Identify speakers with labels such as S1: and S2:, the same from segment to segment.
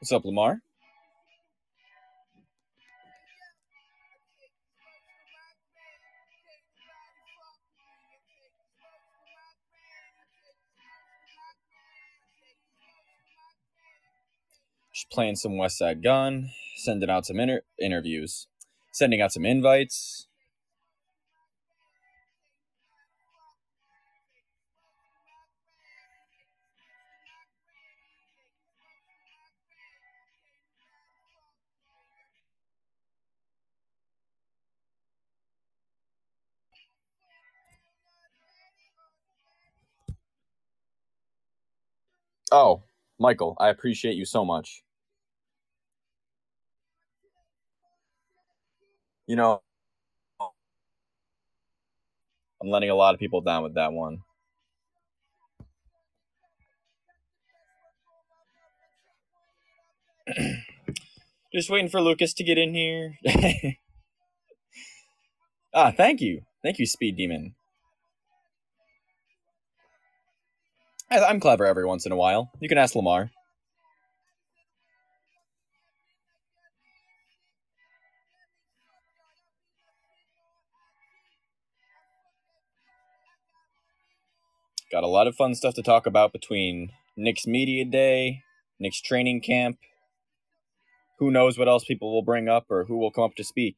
S1: What's up, Lamar? Just playing some Westside Gunn, sending out some inter- interviews, sending out some invites. Oh, Michael, I appreciate you so much. You know, I'm letting a lot of people down with that one. Just waiting for Lucas to get in here. ah, thank you. Thank you, Speed Demon. I'm clever every once in a while. You can ask Lamar. Got a lot of fun stuff to talk about between Knicks Media Day, Knicks training camp. Who knows what else people will bring up or who will come up to speak.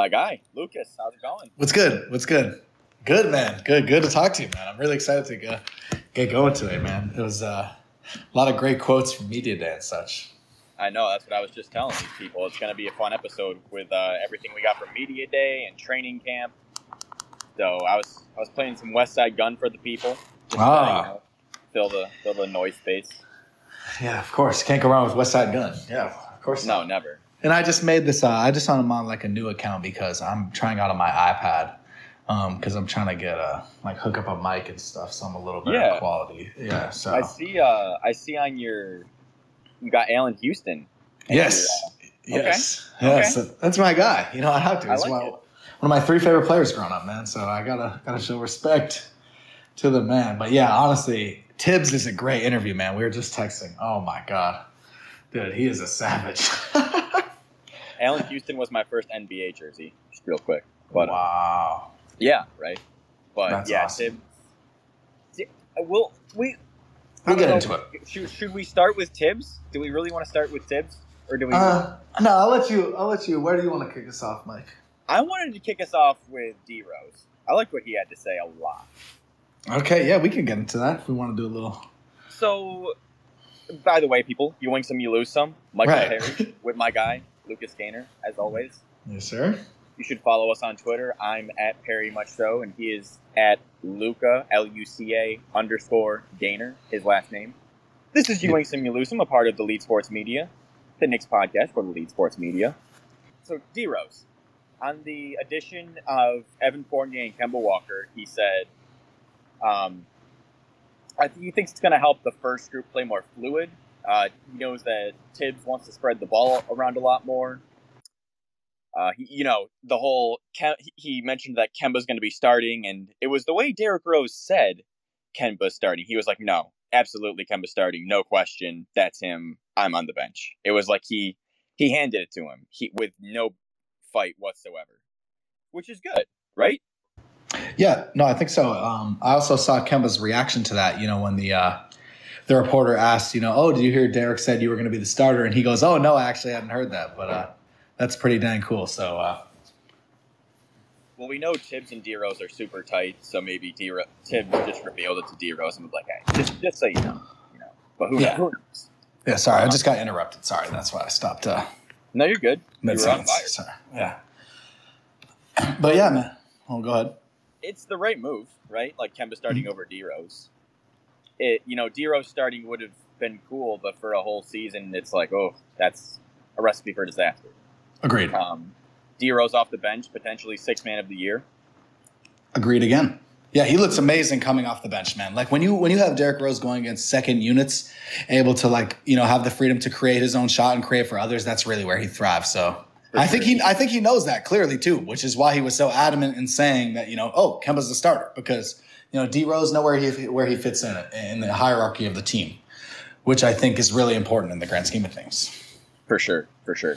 S1: My guy, Lucas, how's it going?
S2: What's good? What's good? Good man. Good. Good to talk to you, man. I'm really excited to go, get going today, man. It was uh, a lot of great quotes from Media Day and such.
S1: I know that's what I was just telling these people. It's going to be a fun episode with uh, everything we got from media day and training camp. So I was I was playing some Westside Gunn for the people. To,
S2: Ah.
S1: you know, fill the fill the noise space.
S2: Yeah, of course. Can't go wrong with Westside Gunn. Yeah, of course.
S1: No,
S2: not.
S1: never.
S2: And I just made this. Uh, I just on on like a new account because I'm trying out on my iPad. Because I'm trying to get a like hook up a mic and stuff, so I'm a little bit
S1: Yeah.
S2: quality. Yeah. So
S1: I see. Uh, I see on your you got Allan Houston.
S2: Yes,
S1: uh,
S2: yes,
S1: Okay.
S2: yes. That's my guy. You know, I have to.
S1: I
S2: He's
S1: like it.
S2: one of my three favorite players growing up, man. So I gotta gotta show respect to the man. But yeah, honestly, Tibbs is a great interview, man. We were just texting. Oh my god, dude, he is a savage.
S1: Allan Houston was my first NBA jersey. Just real quick, but uh,
S2: wow.
S1: yeah, right. But
S2: That's
S1: yeah,
S2: awesome.
S1: Tibbs. We'll we. I
S2: We'll get
S1: don't
S2: into it.
S1: Should, should we start with Tibbs? Do we really want to start with Tibbs, or do we?
S2: Uh, no, I'll let you. I'll let you. Where do you want to kick us off, Mike?
S1: I wanted to kick us off with D Rose. I like what he had to say a lot.
S2: Okay, yeah, we can get into that if we want to do a little.
S1: So, by the way, people, you win some, you lose some. Michael
S2: Right.
S1: Perry with my guy Lucas Gainer, as always.
S2: Yes, sir.
S1: You should follow us on Twitter. I'm at Perry Much So, and he is at Luca L U C A underscore Gainer, his last name. This is You
S2: Yeah.
S1: Win Some, You a part of the Lead Sports Media, the Knicks podcast for the Lead Sports Media. So, D Rose, on the addition of Evan Fournier and Kemba Walker, he said, um, I think he thinks it's going to help the first group play more fluid. Uh, he knows that Tibbs wants to spread the ball around a lot more. Uh, he, you know, the whole Kem- he mentioned that Kemba's going to be starting, and it was the way Derrick Rose said Kemba's starting. He was like, "No, absolutely, Kemba's starting, no question. That's him. I'm on the bench." It was like he he handed it to him he, with no fight whatsoever, which is good, right?
S2: Yeah, no, I think so. Um, I also saw Kemba's reaction to that. You know, when the uh, the reporter asked, you know, oh, did you hear Derrick said you were going to be the starter? And he goes, oh no, I actually hadn't heard that, but uh, that's pretty dang cool. So uh,
S1: Well, we know Tibbs and D Rose are super tight, so maybe D Ro- Tibbs just revealed it to D Rose and was like, "Hey, just, just so you know, you know." But who,
S2: Yeah.
S1: who knows?
S2: yeah, sorry, I just got interrupted. Sorry, that's why I stopped. Uh,
S1: No, you're good. You were on
S2: sentence.
S1: fire.
S2: Sorry, yeah. But yeah, man. Oh, go ahead.
S1: It's the right move, right? Like Kemba starting
S2: Mm-hmm.
S1: over D Rose. It, you know, D Rose starting would have been cool, but for a whole season, it's like, oh, that's a recipe for disaster.
S2: Agreed.
S1: Um, D Rose off the bench, potentially six man of the year.
S2: Agreed again. Yeah, he looks amazing coming off the bench, man. Like when you when you have Derrick Rose going against second units, able to like you know have the freedom to create his own shot and create for others. That's really where he thrives. So I think he I think he knows that clearly too, which is why he was so adamant in saying that you know oh Kemba's the starter because you know D Rose know where he where he fits in it in the hierarchy of the team, which I think is really important in the grand scheme of things.
S1: For sure, for sure.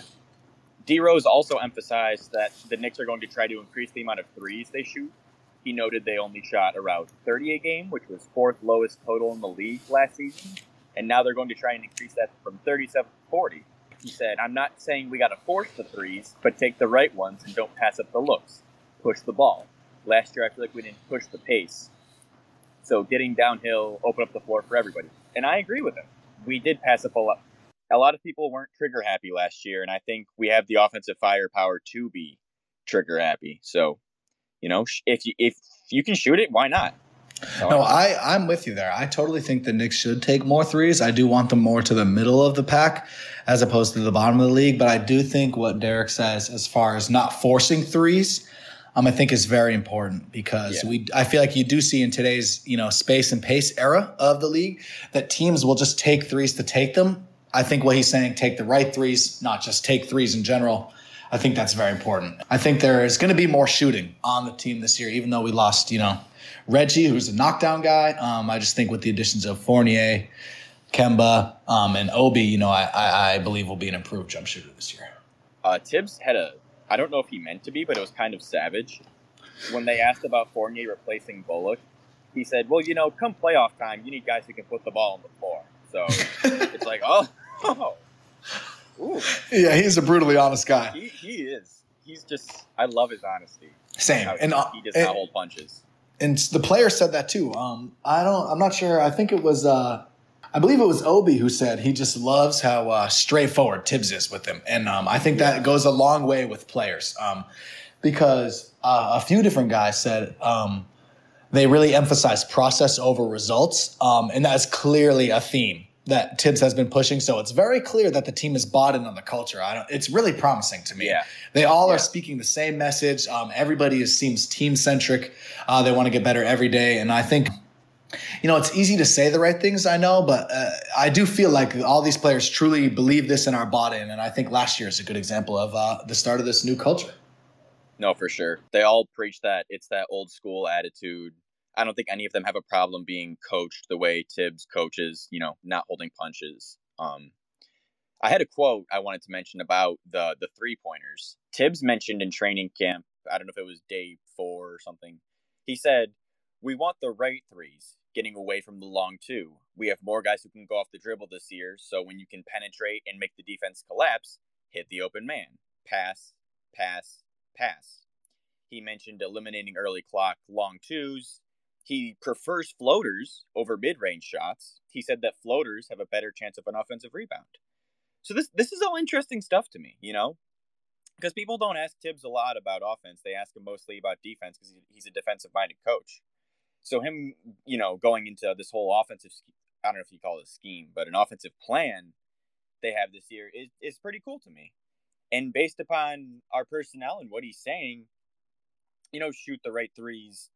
S1: D Rose also emphasized that the Knicks are going to try to increase the amount of threes they shoot. He noted they only shot around 30 a game, which was fourth lowest total in the league last season, and now they're going to try and increase that from 37 to 40. He said, I'm not saying we got to force the threes, but take the right ones and don't pass up the looks. Push the ball. Last year, I feel like we didn't push the pace. So getting downhill, open up the floor for everybody. And I agree with him. We did pass up a lot. A lot of people weren't trigger happy last year, and I think we have the offensive firepower to be trigger happy. So, you know, if you if you can shoot it, why not?
S2: No, I, I'm with you there. I totally think the Knicks should take more threes. I do want them more to the middle of the pack as opposed to the bottom of the league. But I do think what Derrick says as far as not forcing threes, um, I think is very important because yeah. we I feel like you do see in today's, you know, space and pace era of the league that teams will just take threes to take them. I think what he's saying, take the right threes, not just take threes in general. I think that's very important. I think there is going to be more shooting on the team this year, even though we lost, you know, Reggie, who's a knockdown guy. Um, I just think with the additions of Fournier, Kemba, um, and Obi, you know, I, I, I, believe will be an improved jump shooter this year.
S1: Uh, Tibbs had a, I don't know if he meant to be, but it was kind of savage. When they asked about Fournier replacing Bullock, he said, well, you know, come playoff time, you need guys who can put the ball on the floor. So it's like, oh, oh.
S2: Ooh. Yeah, he's a brutally honest guy.
S1: He, he is. He's just, I love his honesty.
S2: Same.
S1: How
S2: and
S1: he does not hold punches
S2: and the player said that too. Um, I don't. I'm not sure. I think it was. Uh, I believe it was Obi who said he just loves how uh, straightforward Tibbs is with him, and um, I think that goes a long way with players um, because uh, a few different guys said um, they really emphasize process over results, um, and that's clearly a theme that Tibbs has been pushing. So it's very clear that the team is bought in on the culture. I don't, it's really promising to me.
S1: Yeah.
S2: They all yeah. are speaking the same message. Um, everybody is, seems team centric. Uh, they want to get better every day. And I think, you know, it's easy to say the right things, I know, but uh, I do feel like all these players truly believe this and are bought in. And I think last year is a good example of uh, the start of this new culture.
S1: No, for sure. They all preach that it's that old school attitude I don't think any of them have a problem being coached the way Tibbs coaches, you know, not holding punches. Um, I had a quote I wanted to mention about the the three pointers. Tibbs mentioned in training camp, I don't know if it was day four or something. He said, "We want the right threes, getting away from the long two. We have more guys who can go off the dribble this year, so when you can penetrate and make the defense collapse, hit the open man, pass, pass, pass." He mentioned eliminating early clock long twos, he prefers floaters over mid-range shots. He said that floaters have a better chance of an offensive rebound. So this this is all interesting stuff to me, you know, because people don't ask Tibbs a lot about offense. They ask him mostly about defense because he's a defensive-minded coach. So him, you know, going into this whole offensive, I don't know if you call it a scheme, but an offensive plan they have this year is is pretty cool to me. And based upon our personnel and what he's saying, you know, shoot the right threes,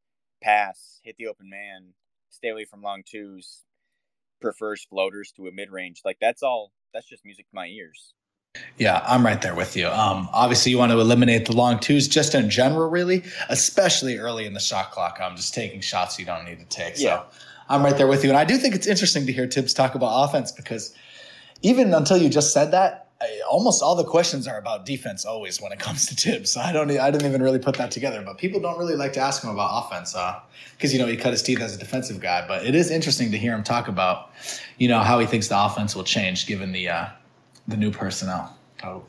S1: pass, hit the open man, stay away from long twos, prefers floaters to a mid range. Like that's all. That's just music to my ears.
S2: Yeah, I'm right there with you. Um, obviously, you want to eliminate the long twos just in general, really, especially early in the shot clock. I'm just taking shots you don't need to take. So yeah. I'm right there with you. And I do think it's interesting to hear Tibbs talk about offense because even until you just said that, I, almost all the questions are about defense always when it comes to Tibbs. I don't, I didn't even really put that together. But people don't really like to ask him about offense because uh, you know he cut his teeth as a defensive guy. But it is interesting to hear him talk about, you know, how he thinks the offense will change given the uh, the new personnel. Oh.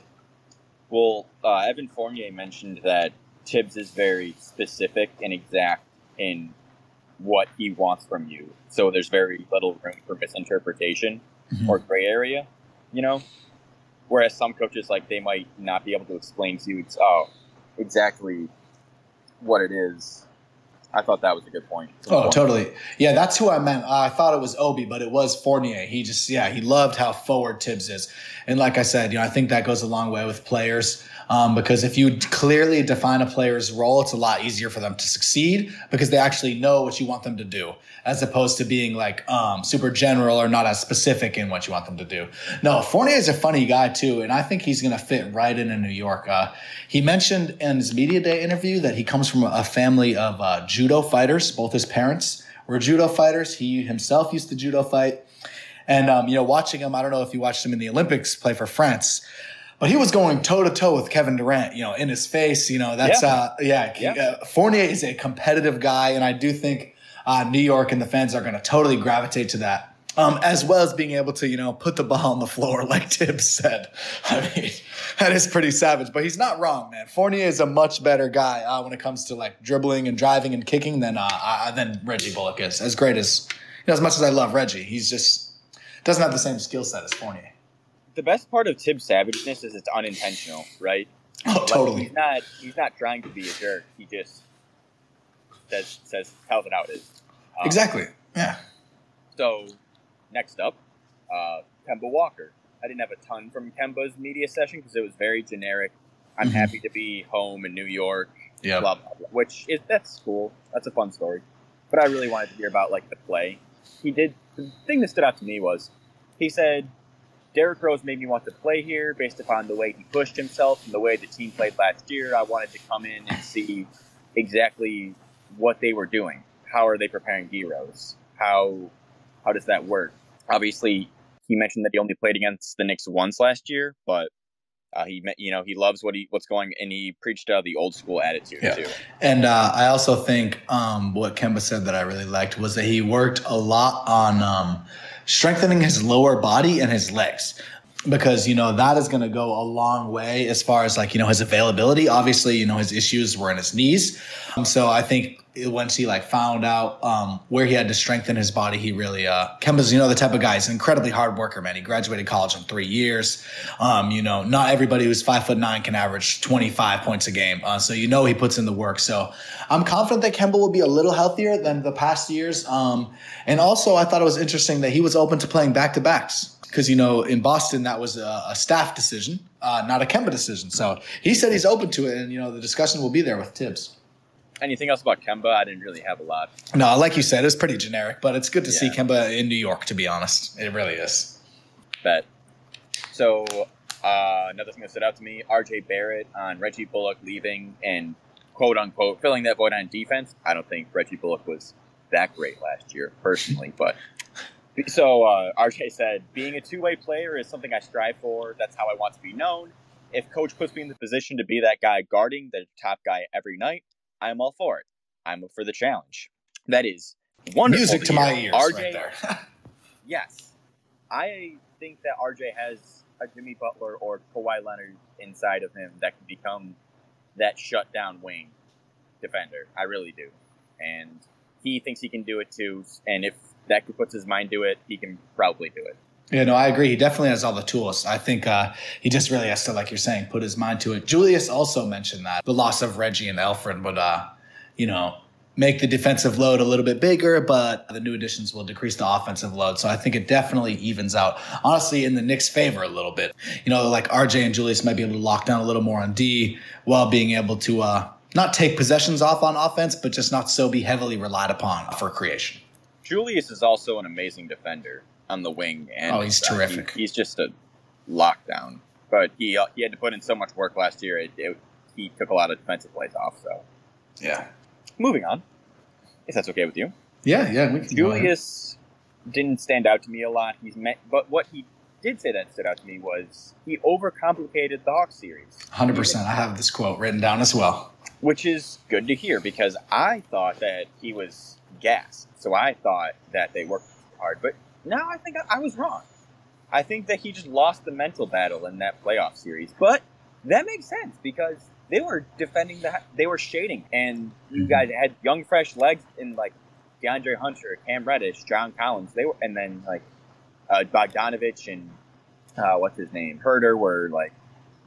S1: Well, uh, Evan Fournier mentioned that Tibbs is very specific and exact in what he wants from you. So there's very little room for misinterpretation mm-hmm. or gray area. You know, Whereas some coaches, like they might not be able to explain to you, oh, exactly what it is. I thought that was a good point.
S2: Oh, totally. Yeah, that's who I meant. I thought it was Obi, but it was Fournier. He just, yeah, he loved how forward Tibbs is. And like I said, you know, I think that goes a long way with players. Um, because if you clearly define a player's role, it's a lot easier for them to succeed because they actually know what you want them to do, as opposed to being like um, super general or not as specific in what you want them to do. No, Fournier is a funny guy too, and I think he's going to fit right in in New York. Uh, he mentioned in his media day interview that he comes from a family of uh, judo fighters. Both his parents were judo fighters. He himself used to judo fight. And um, you know, watching him, I don't know if you watched him in the Olympics play for France, but he was going toe to toe with Kevin Durant. You know, in his face. You know, that's yeah, uh, yeah, yeah. Uh, Fournier is a competitive guy, and I do think uh, New York and the fans are going to totally gravitate to that. Um, as well as being able to, you know, put the ball on the floor, like Tibbs said. I mean, that is pretty savage, but he's not wrong, man. Fournier is a much better guy uh, when it comes to like dribbling and driving and kicking than uh, uh than Reggie Bullock is. As great as, you know, as much as I love Reggie, he's just doesn't have the same skill set as Fournier.
S1: The best part of Tibbs' savageness is it's unintentional, right?
S2: Oh, totally.
S1: he's not. He's not trying to be a jerk. He just says says tells it how it is.
S2: Um, exactly. Yeah.
S1: So, next up, uh, Kemba Walker. I didn't have a ton from Kemba's media session because it was very generic. I'm mm-hmm. happy to be home in New York.
S2: Yeah.
S1: Blah, blah, blah, which is that's cool. That's a fun story. But I really wanted to hear about like the play. He did the thing that stood out to me was he said Derrick Rose made me want to play here based upon the way he pushed himself and the way the team played last year. I wanted to come in and see exactly what they were doing. How are they preparing D Rose? How how does that work? Obviously, he mentioned that he only played against the Knicks once last year, but uh, he, you know, he loves what he what's going, and he preached uh, the old school attitude yeah. too.
S2: And uh, I also think um, what Kemba said that I really liked was that he worked a lot on um, strengthening his lower body and his legs because you know that is going to go a long way as far as like you know his availability obviously you know his issues were in his knees um, so i think once he like found out um, where he had to strengthen his body, he really uh Kemba's you know the type of guy. He's an incredibly hard worker, man. He graduated college in three years. Um, you know, not everybody who's five foot nine can average twenty five points a game. Uh, so you know he puts in the work. So I'm confident that Kemba will be a little healthier than the past years. Um, and also I thought it was interesting that he was open to playing back to backs because you know in Boston that was a, a staff decision, uh, not a Kemba decision. So he said he's open to it, and you know the discussion will be there with Tibbs
S1: anything else about Kemba? I didn't really have a lot.
S2: No, like you said, it's pretty generic, but it's good to yeah. see Kemba in New York. To be honest, it really is.
S1: Bet. So uh, another thing that stood out to me: R.J. Barrett on Reggie Bullock leaving and quote unquote filling that void on defense. I don't think Reggie Bullock was that great last year, personally, but. So uh, RJ said, being a two way player is something I strive for. That's how I want to be known. If coach puts me in the position to be that guy guarding the top guy every night, I'm all for it. I'm for the challenge. That is wonderful.
S2: Music to, my ears, RJ. Right
S1: yes, I think that RJ has a Jimmy Butler or Kawhi Leonard inside of him that can become that shutdown wing defender. I really do, and he thinks he can do it too. And if that puts his mind to it, he can probably do it.
S2: Yeah, no, I agree. He definitely has all the tools. I think uh, he just really has to, like you're saying, put his mind to it. Julius also mentioned that the loss of Reggie and Elfrid would, uh, you know, make the defensive load a little bit bigger, but the new additions will decrease the offensive load. So I think it definitely evens out, honestly, in the Knicks' favor a little bit. You know, like RJ and Julius might be able to lock down a little more on D while being able to uh, not take possessions off on offense, but just not so be heavily relied upon for creation.
S1: Julius is also an amazing defender on the wing. And
S2: oh, he's uh, terrific.
S1: He, he's just a lockdown. But he uh, he had to put in so much work last year. It, it, he took a lot of defensive plays off. So
S2: yeah.
S1: Moving on, if that's okay with you.
S2: Yeah, yeah.
S1: Julius didn't stand out to me a lot. He's met, but what he did say that stood out to me was he overcomplicated the Hawks series.
S2: Hundred percent. I have this quote written down as well,
S1: which is good to hear because I thought that he was gassed. So I thought that they worked hard, but now I think I, I was wrong. I think that he just lost the mental battle in that playoff series. But that makes sense because they were defending the they were shading, and you mm-hmm. guys had young, fresh legs in like DeAndre Hunter, Cam Reddish, John Collins. They were, and then like uh, Bogdanovich and uh, what's his name, Huerter were like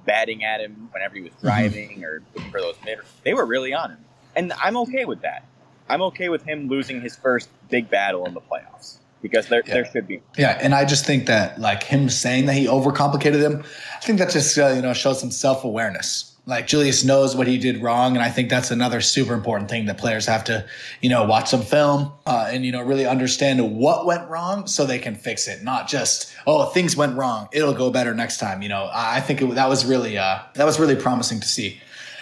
S1: batting at him whenever he was mm-hmm. driving or looking for those mid. They were really on him, and I'm okay with that. I'm okay with him losing his first big battle in the playoffs because there yeah. there should be.
S2: Yeah, and I just think that like him saying that he overcomplicated him, I think that just uh, you know shows some self awareness. Like Julius knows what he did wrong, and I think that's another super important thing that players have to, you know, watch some film uh, and you know really understand what went wrong so they can fix it. Not just oh things went wrong, it'll go better next time. You know, I think it, that was really uh, that was really promising to see.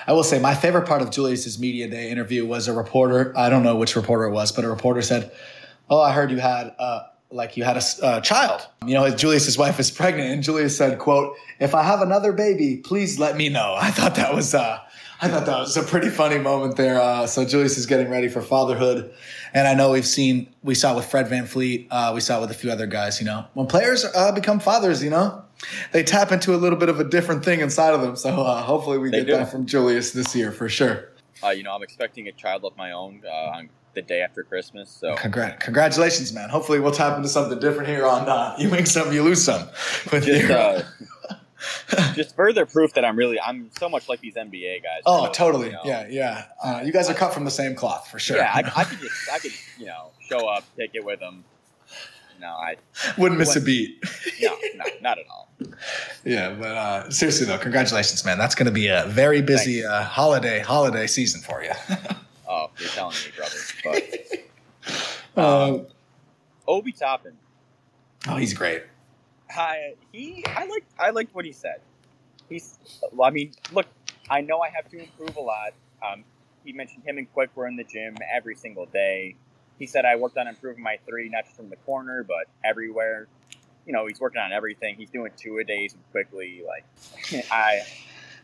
S2: I will say my favorite part of Julius's media day interview was a reporter. I don't know which reporter it was, but a reporter said, "Oh, I heard you had." Uh, like you had a uh, child. You know, Julius's wife is pregnant, and Julius said, "quote If I have another baby, please let me know." I thought that was, uh, I thought that was a pretty funny moment there. Uh, so Julius is getting ready for fatherhood, and I know we've seen, we saw it with Fred VanVleet, uh, we saw it with a few other guys. You know, when players uh, become fathers, you know, they tap into a little bit of a different thing inside of them. So uh, hopefully we they get do. that from Julius this year for sure.
S1: you know, I'm expecting a child of my own. I'm the day after Christmas. So
S2: Congrat- congratulations, man. Hopefully we'll tap into something different here on uh, you win some, you lose some.
S1: With just, uh, just further proof that I'm really I'm so much like these NBA guys.
S2: Oh, so, totally. You know, yeah, yeah. Uh, you guys are cut from the same cloth for sure.
S1: Yeah, I, I, could just I could you know show up, take it with them. No, I
S2: wouldn't miss a beat.
S1: no, no, not at all.
S2: Yeah, but uh, seriously though, congratulations, man. That's going to be a very busy uh, holiday holiday season for you.
S1: Oh, you're telling me, brother. But um, um, Obi Toppin.
S2: Oh, he's great.
S1: I he I like I liked what he said. He's well, I mean, look, I know I have to improve a lot. Um, he mentioned him and Quick were in the gym every single day. He said I worked on improving my three, not just from the corner, but everywhere. You know, he's working on everything. He's doing two a days quickly. Like I,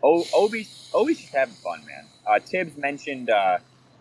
S1: o, Obi, Obi's just having fun, man. Uh, Tibbs mentioned uh,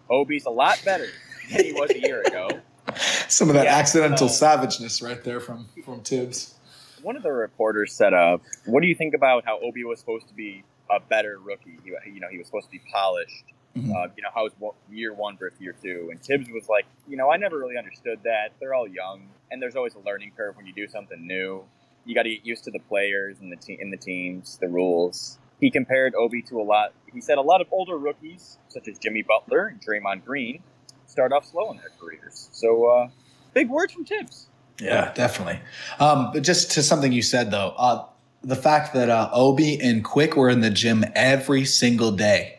S1: Obi's a lot better than he was a year ago.
S2: Some of that yeah, accidental uh, savageness right there from from Tibbs.
S1: One of the reporters said, uh, "What do you think about how Obi was supposed to be a better rookie? He, you know, he was supposed to be polished. Mm-hmm. Uh, you know, how was year one versus year two? And Tibbs was like, you know, I never really understood that. They're all young, and there's always a learning curve when you do something new. You got to get used to the players and the te- in the teams, the rules he compared Obi to a lot. He said a lot of older rookies, such as Jimmy Butler and Draymond Green, start off slow in their careers. So, uh, big words from Tibbs.
S2: Yeah, definitely. Um, but just to something you said though, uh, the fact that uh, Obi and Quick were in the gym every single day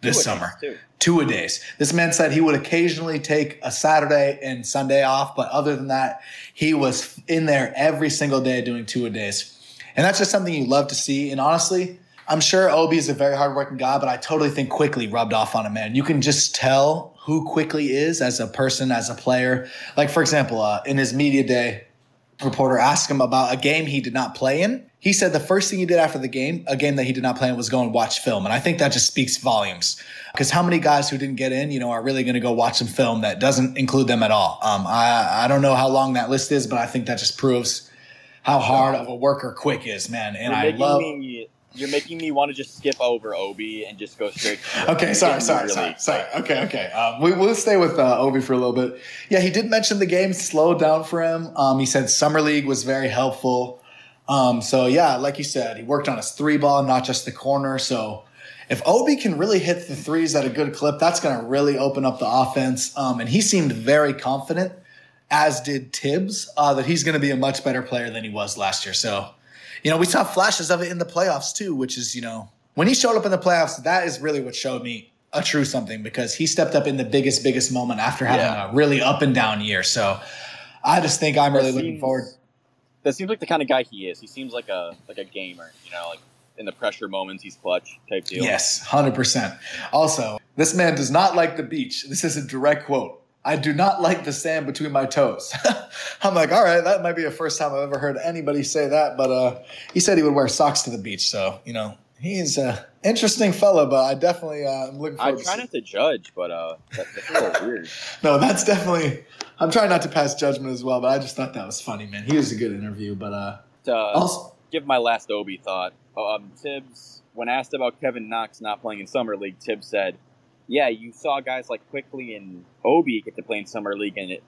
S2: this Two summer. Two a days. This man said he would occasionally take a Saturday and Sunday off, but other than that, he was in there every single day doing two a days. And that's just something you love to see. And honestly, I'm sure Obi is a very hardworking guy, but I totally think Quickley rubbed off on him, man. You can just tell who Quickley is as a person, as a player. Like, for example, uh, in his media day, reporter asked him about a game he did not play in. He said the first thing he did after the game, a game that he did not play in, was go and watch film. And I think that just speaks volumes. Because how many guys who didn't get in, you know, are really going to go watch some film that doesn't include them at all? Um, I, I don't know how long that list is, but I think that just proves how hard of a worker Quick is, man. And I love. Me-
S1: you're making me want to just skip over Obi and just go straight.
S2: okay, sorry, sorry, really sorry, sorry. Okay, okay. Um, we, will stay with uh, Obi for a little bit. Yeah, he did mention the game slowed down for him. Um, he said summer league was very helpful. Um, so yeah, like you said, he worked on his three ball, not just the corner. So if Obi can really hit the threes at a good clip, that's going to really open up the offense. Um, and he seemed very confident, as did Tibbs, uh, that he's going to be a much better player than he was last year. So you know, we saw flashes of it in the playoffs too, which is, you know, when he showed up in the playoffs, that is really what showed me a true something because he stepped up in the biggest, biggest moment after having yeah. a really up and down year. So I just think I'm really looking forward.
S1: That seems like the kind of guy he is. He seems like a like a gamer, you know, like in the pressure moments he's clutch type deal.
S2: Yes, hundred percent. Also, this man does not like the beach. This is a direct quote. I do not like the sand between my toes. I'm like, all right, that might be the first time I've ever heard anybody say that. But uh, he said he would wear socks to the beach. So, you know, he's an interesting fellow, but I definitely uh, am looking forward
S1: I try to not to judge, but uh, that's a little weird.
S2: no, that's definitely, I'm trying not to pass judgment as well, but I just thought that was funny, man. He was a good interview, but uh,
S1: to also, give my last Obi thought, um, Tibbs, when asked about Kevin Knox not playing in Summer League, Tibbs said, yeah, you saw guys like Quickley and Obi get to play in summer league, and it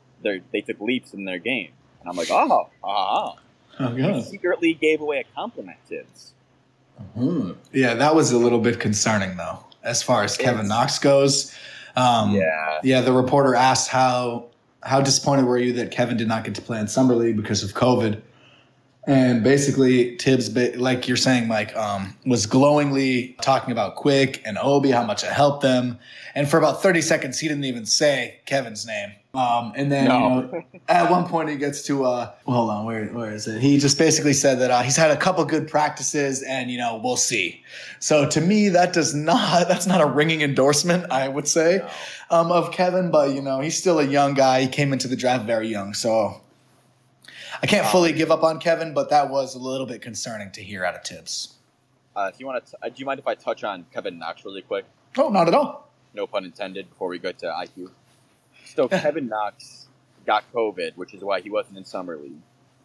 S1: they took leaps in their game. And I'm like, oh, ah, oh, secretly gave away a compliment to
S2: mm-hmm. Yeah, that was a little bit concerning though, as far as Kevin Knox goes. Um, yeah, yeah. The reporter asked how how disappointed were you that Kevin did not get to play in summer league because of COVID. And basically, Tibbs, like you're saying, Mike, um, was glowingly talking about Quick and Obi, how much it helped them. And for about 30 seconds, he didn't even say Kevin's name. Um, and then, no. you know, at one point he gets to, uh, hold on, where, where is it? He just basically said that uh, he's had a couple good practices and, you know, we'll see. So to me, that does not, that's not a ringing endorsement, I would say, no. um, of Kevin. But, you know, he's still a young guy. He came into the draft very young. So I can't fully give up on Kevin, but that was a little bit concerning to hear out of Tibbs.
S1: Uh, if you want to, uh, do you mind if I touch on Kevin Knox really quick?
S2: Oh, not at all.
S1: No pun intended. Before we go to IQ, so Kevin Knox got COVID, which is why he wasn't in summer league.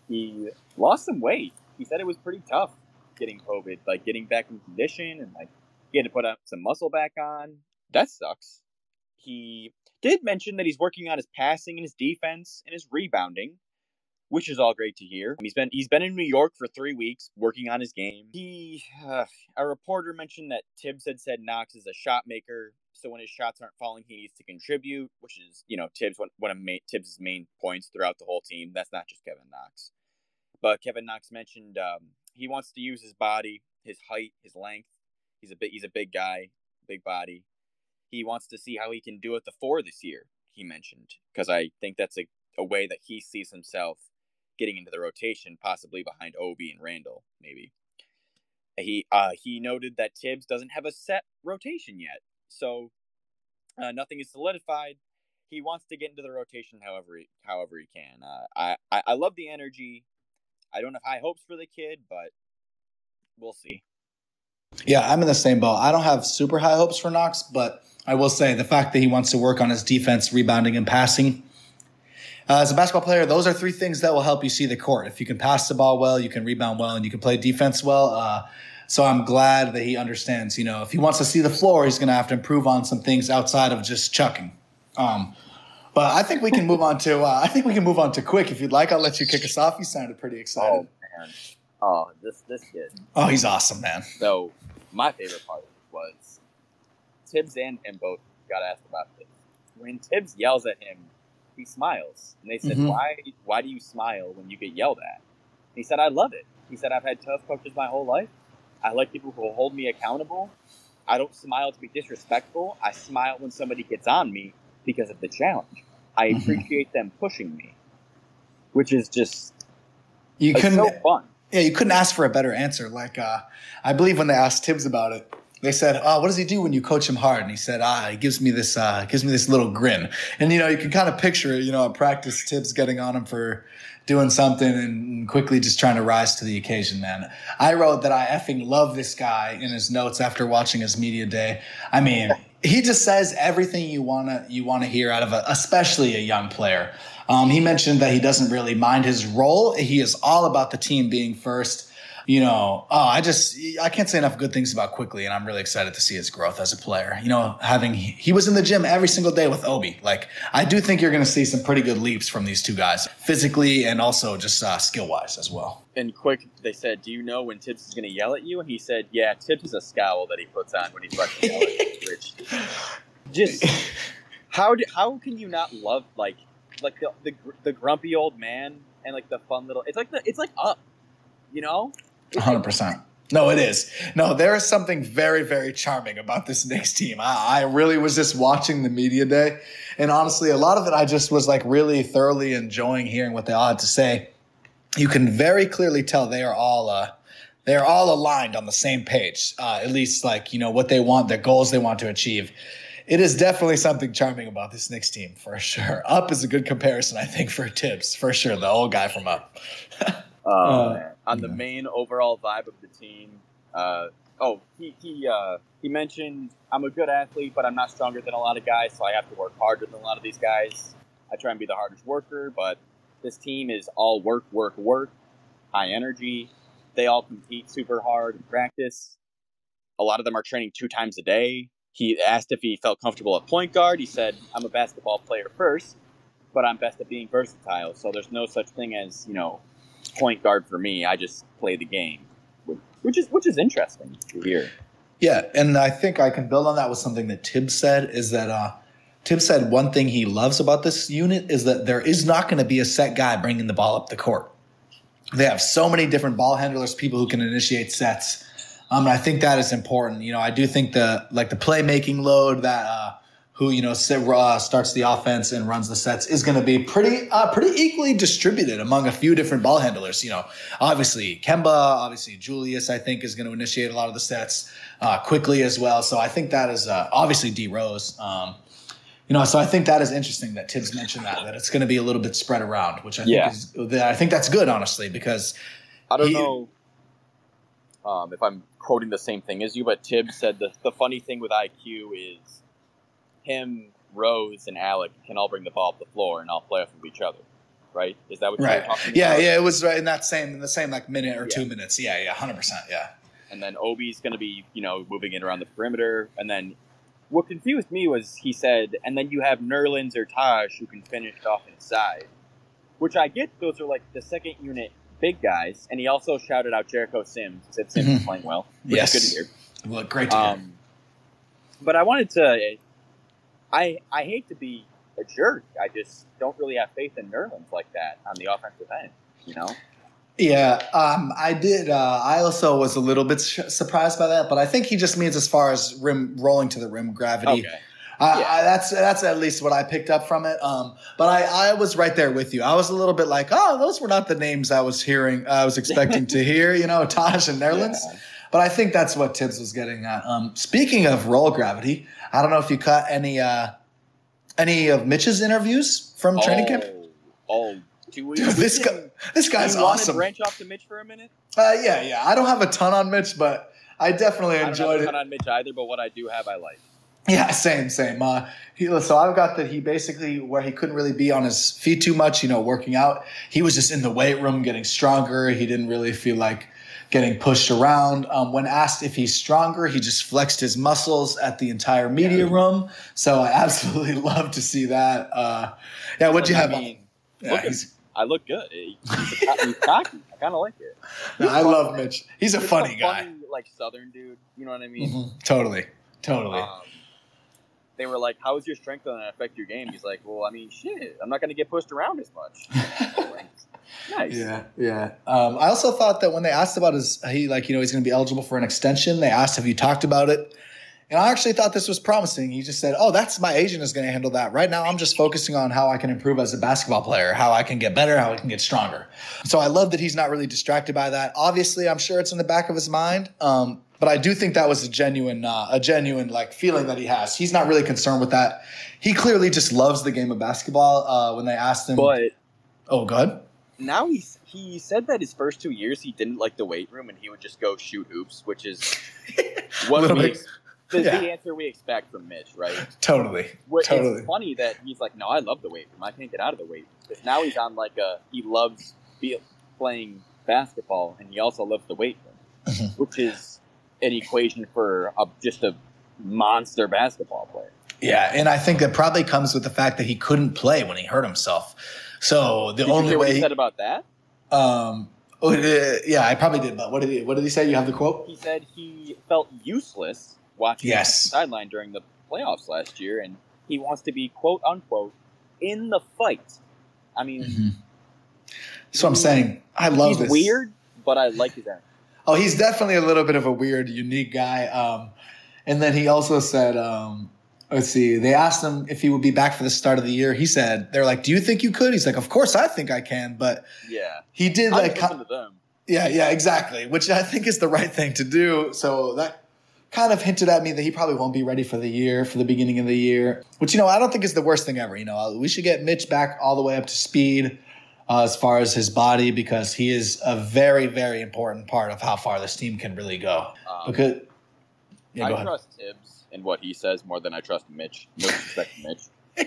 S1: He lost some weight. He said it was pretty tough getting COVID, like getting back in condition and like he had to put some muscle back on. That sucks. He did mention that he's working on his passing and his defense and his rebounding which is all great to hear. He's been he's been in New York for three weeks working on his game. He uh, a reporter mentioned that Tibbs had said Knox is a shot maker, so when his shots aren't falling, he needs to contribute, which is you know Tibbs one, one of ma- Tibbs' main points throughout the whole team. That's not just Kevin Knox, but Kevin Knox mentioned um, he wants to use his body, his height, his length. He's a bit he's a big guy, big body. He wants to see how he can do it the four this year. He mentioned because I think that's a a way that he sees himself getting into the rotation, possibly behind Obi and Randle, maybe. He uh, he noted that Tibbs doesn't have a set rotation yet, so uh, nothing is solidified. He wants to get into the rotation however he, however he can. Uh, I, I I love the energy. I don't have high hopes for the kid, but we'll see.
S2: Yeah, I'm in the same boat. I don't have super high hopes for Knox, but I will say the fact that he wants to work on his defense, rebounding, and passing uh, as a basketball player, those are three things that will help you see the court. If you can pass the ball well, you can rebound well, and you can play defense well. Uh, so I'm glad that he understands. You know, if he wants to see the floor, he's going to have to improve on some things outside of just chucking. Um, but I think we can move on to. Uh, I think we can move on to quick if you'd like. I'll let you kick us off. You sounded pretty excited.
S1: Oh man! Oh, this this kid.
S2: Oh, he's awesome, man.
S1: So my favorite part was Tibbs and him both got asked about this. When Tibbs yells at him he smiles. And they said, mm-hmm. "Why? Why do you smile when you get yelled at?" he said, "I love it." He said, "I've had tough coaches my whole life. I like people who will hold me accountable. I don't smile to be disrespectful. I smile when somebody gets on me because of the challenge. I mm-hmm. appreciate them pushing me, which is just
S2: you couldn't so fun. Yeah, you couldn't ask for a better answer. Like uh, I believe when they asked Tibbs about it, they said, "Oh, what does he do when you coach him hard?" And he said, "Ah, he gives me this, uh, gives me this little grin." And you know, you can kind of picture it. You know, at practice, Tibbs getting on him for doing something and Quickley just trying to rise to the occasion. Man, I wrote that I effing love this guy in his notes after watching his media day. I mean, he just says everything you wanna you wanna hear out of a, especially a young player. Um, he mentioned that he doesn't really mind his role. He is all about the team being first you know, oh, I just I can't say enough good things about Quickley, and I'm really excited to see his growth as a player. You know, having he was in the gym every single day with Obi. Like, I do think you're going to see some pretty good leaps from these two guys, physically and also just uh, skill wise as well.
S1: And quick, they said, "Do you know when Tibbs is going to yell at you?" And he said, "Yeah, Tibbs is a scowl that he puts on when he's about to yell. Which just how do, how can you not love like like the, the the grumpy old man and like the fun little? It's like the it's like up, you know.
S2: Hundred percent. No, it is. No, there is something very, very charming about this Knicks team. I, I, really was just watching the media day, and honestly, a lot of it I just was like really thoroughly enjoying hearing what they all had to say. You can very clearly tell they are all uh, they are all aligned on the same page. Uh, at least, like you know what they want, their goals they want to achieve. It is definitely something charming about this Knicks team for sure. Up is a good comparison, I think, for Tibbs for sure. The old guy from Up.
S1: Oh, uh, on the main overall vibe of the team. Uh, oh, he he uh, he mentioned I'm a good athlete, but I'm not stronger than a lot of guys, so I have to work harder than a lot of these guys. I try and be the hardest worker, but this team is all work, work, work, high energy. They all compete super hard in practice. A lot of them are training two times a day. He asked if he felt comfortable at point guard. He said, "I'm a basketball player first, but I'm best at being versatile. So there's no such thing as you know point guard for me. I just play the game, which is which is interesting to hear.
S2: Yeah, and I think I can build on that with something that Tibbs said is that uh, Tibbs said one thing he loves about this unit is that there is not going to be a set guy bringing the ball up the court. they have so many different ball handlers, people who can initiate sets. Um, and I think that is important. You know, I do think the like the playmaking load that uh, who you know starts the offense and runs the sets is going to be pretty uh, pretty equally distributed among a few different ball handlers. You know, obviously Kemba, obviously Julius, I think is going to initiate a lot of the sets uh, Quickley as well. So I think that is uh, obviously D Rose. Um, you know, so I think that is interesting that Tibbs mentioned that that it's going to be a little bit spread around, which I
S1: Yeah.
S2: think is I think that's good, honestly, because
S1: I don't
S2: He-
S1: know um, if I'm quoting the same thing as you, but Tibbs said the, the funny thing with IQ is him, Rose, and Alec can all bring the ball up the floor and all play off of each other. Right? Is that what you
S2: right,
S1: were talking
S2: yeah,
S1: about?
S2: yeah, yeah, it was right in that same in the same like minute or
S1: Yeah.
S2: two minutes, yeah, yeah, hundred percent, yeah.
S1: And then Obi's going to be, you know, moving it around the perimeter. And then what confused me was he said, and then you have Nerlens or Taj who can finish off inside, which I get. Those are like the second unit big guys. And he also shouted out Jericho Sims. He said Sims is
S2: Mhm.
S1: playing well, which
S2: Yes.
S1: is good to hear.
S2: Well, great to hear.
S1: Um, but I wanted to. I I hate to be a jerk. I just don't really have faith in Nerlens like that on the offensive end. You know.
S2: Yeah, um, I did. Uh, I also was a little bit sh- surprised by that, but I think he just means as far as rim rolling to the rim gravity.
S1: Okay.
S2: I,
S1: Yeah.
S2: I, that's that's at least what I picked up from it. Um, but I, I was right there with you. I was a little bit like, oh, those were not the names I was hearing. I was expecting to hear. You know, Taj and Nerlens.
S1: Yeah.
S2: But I think that's what Tibbs was getting at. Um, speaking of roll gravity, I don't know if you caught any uh, any of Mitch's interviews from training camp.
S1: Oh, do we?
S2: Dude, this guy, this guy's
S1: you want to
S2: awesome.
S1: branch off to Mitch for a minute?
S2: Uh, yeah, yeah. I don't have a ton on Mitch, but I definitely
S1: I don't
S2: enjoyed
S1: have a
S2: it.
S1: ton on Mitch either, but what I do have, I like.
S2: Yeah, same, same. Uh, he, so I've got that he basically where he couldn't really be on his feet too much, you know, working out. He was just in the weight room getting stronger. He didn't really feel like getting pushed around. Um, when asked if he's stronger, he just flexed his muscles at the entire media room. So I absolutely love to see that. Uh, yeah, what'd you
S1: I
S2: have?
S1: mean,
S2: yeah,
S1: look at- I look good. He's, a- he's cocky. I kind of like it.
S2: no, I love Mitch. He's a
S1: He's
S2: funny guy.
S1: funny, like Southern dude. You know what I mean?
S2: Mhm. Totally, totally.
S1: Um, they were like, "How is your strength going to affect your game?" He's like, "Well, I mean, shit, I'm not going to get pushed around as much." nice.
S2: Yeah, yeah. Um, I also thought that when they asked about his, he like you know he's going to be eligible for an extension. They asked, "Have you talked about it?" And I actually thought this was promising. He just said, "Oh, that's my agent is going to handle that. Right now, I'm just focusing on how I can improve as a basketball player, how I can get better, how I can get stronger." So I love that he's not really distracted by that. Obviously, I'm sure it's in the back of his mind. Um, but I do think that was a genuine, uh, a genuine like feeling that he has. He's not really concerned with that. He clearly just loves the game of basketball. Uh, when they asked him,
S1: But
S2: "Oh, good."
S1: Now he's he said that his first two years he didn't like the weight room and he would just go shoot hoops, which is what we the,
S2: yeah.
S1: the answer we expect from Mitch, right?
S2: Totally.
S1: What,
S2: Totally.
S1: It's funny that he's like, no, I love the weight room. I can't get out of the weight room. Because now he's on like a he loves be, playing basketball and he also loves the weight room,
S2: Mhm.
S1: which is an equation for a, just a monster basketball player.
S2: Yeah, and I think that probably comes with the fact that he couldn't play when he hurt himself. So the
S1: Did
S2: only
S1: way he said about that?
S2: um, oh, yeah, I probably did. But what did he? What did he say? You have the quote?
S1: He said he felt useless watching
S2: Yes.
S1: the sideline during the playoffs last year, and he wants to be quote unquote in the fight. I mean,
S2: So I'm saying I love
S1: he's
S2: this.
S1: weird, but I like his energy.
S2: Oh, he's definitely a little bit of a weird, unique guy. Um, and then he also said, um, let's see, they asked him if he would be back for the start of the year. He said, they're like, do you think you could? He's like, of course I think I can. But
S1: Yeah,
S2: he did
S1: I
S2: like,
S1: just listen to them.
S2: Yeah, yeah, exactly. Which I think is the right thing to do. So that kind of hinted at me that he probably won't be ready for the year, for the beginning of the year. Which you know, I don't think is the worst thing ever. You know, we should get Mitch back all the way up to speed uh, as far as his body because he is a very, very important part of how far this team can really go.
S1: Um,
S2: Because yeah,
S1: I
S2: go ahead.
S1: trust Tibbs what he says more than I trust Mitch. No disrespect to Mitch.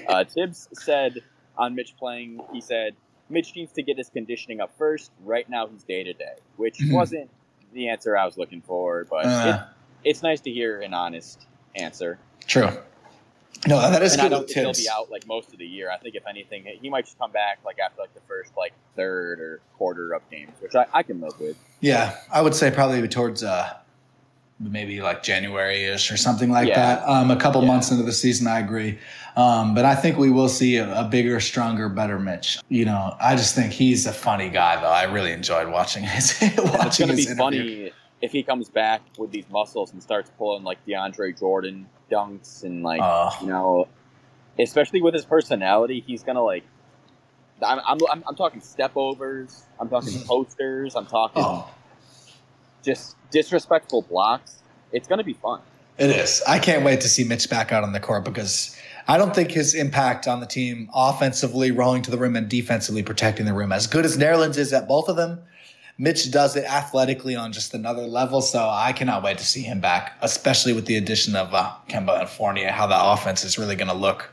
S1: Uh, Tibbs said on Mitch playing, he said Mitch needs to get his conditioning up first. Right now, he's day to day, which
S2: Mhm.
S1: wasn't the answer I was looking for, but
S2: Uh,
S1: it, it's nice to hear an honest answer.
S2: true. No, that is
S1: and I
S2: good
S1: don't
S2: with
S1: think he'll be out like most of the year. I think if anything, he might just come back like after like the first like third or quarter of games, which I, I can live with.
S2: Yeah, I would say probably towards uh maybe like January ish or something like
S1: Yeah.
S2: that. Um, a couple
S1: Yeah.
S2: months into the season, I agree. Um, but I think we will see a, a, bigger, stronger, better Mitch. You know, I just think he's a funny guy, though. I really enjoyed watching his watching
S1: It's going to be
S2: interview.
S1: funny if he comes back with these muscles and starts pulling like DeAndre Jordan dunks and like
S2: Uh,
S1: you know, especially with his personality, he's gonna like. I'm I'm, I'm, I'm talking step overs. I'm talking posters. I'm talking
S2: oh,
S1: just disrespectful blocks. It's gonna be fun.
S2: it is. I can't wait to see Mitch back out on the court because I don't think his impact on the team, offensively rolling to the rim and defensively protecting the rim, as good as Nerlens is at both of them. Mitch does it athletically on just another level, so I cannot wait to see him back, especially with the addition of uh, Kemba and Fournier. How the offense is really going to look,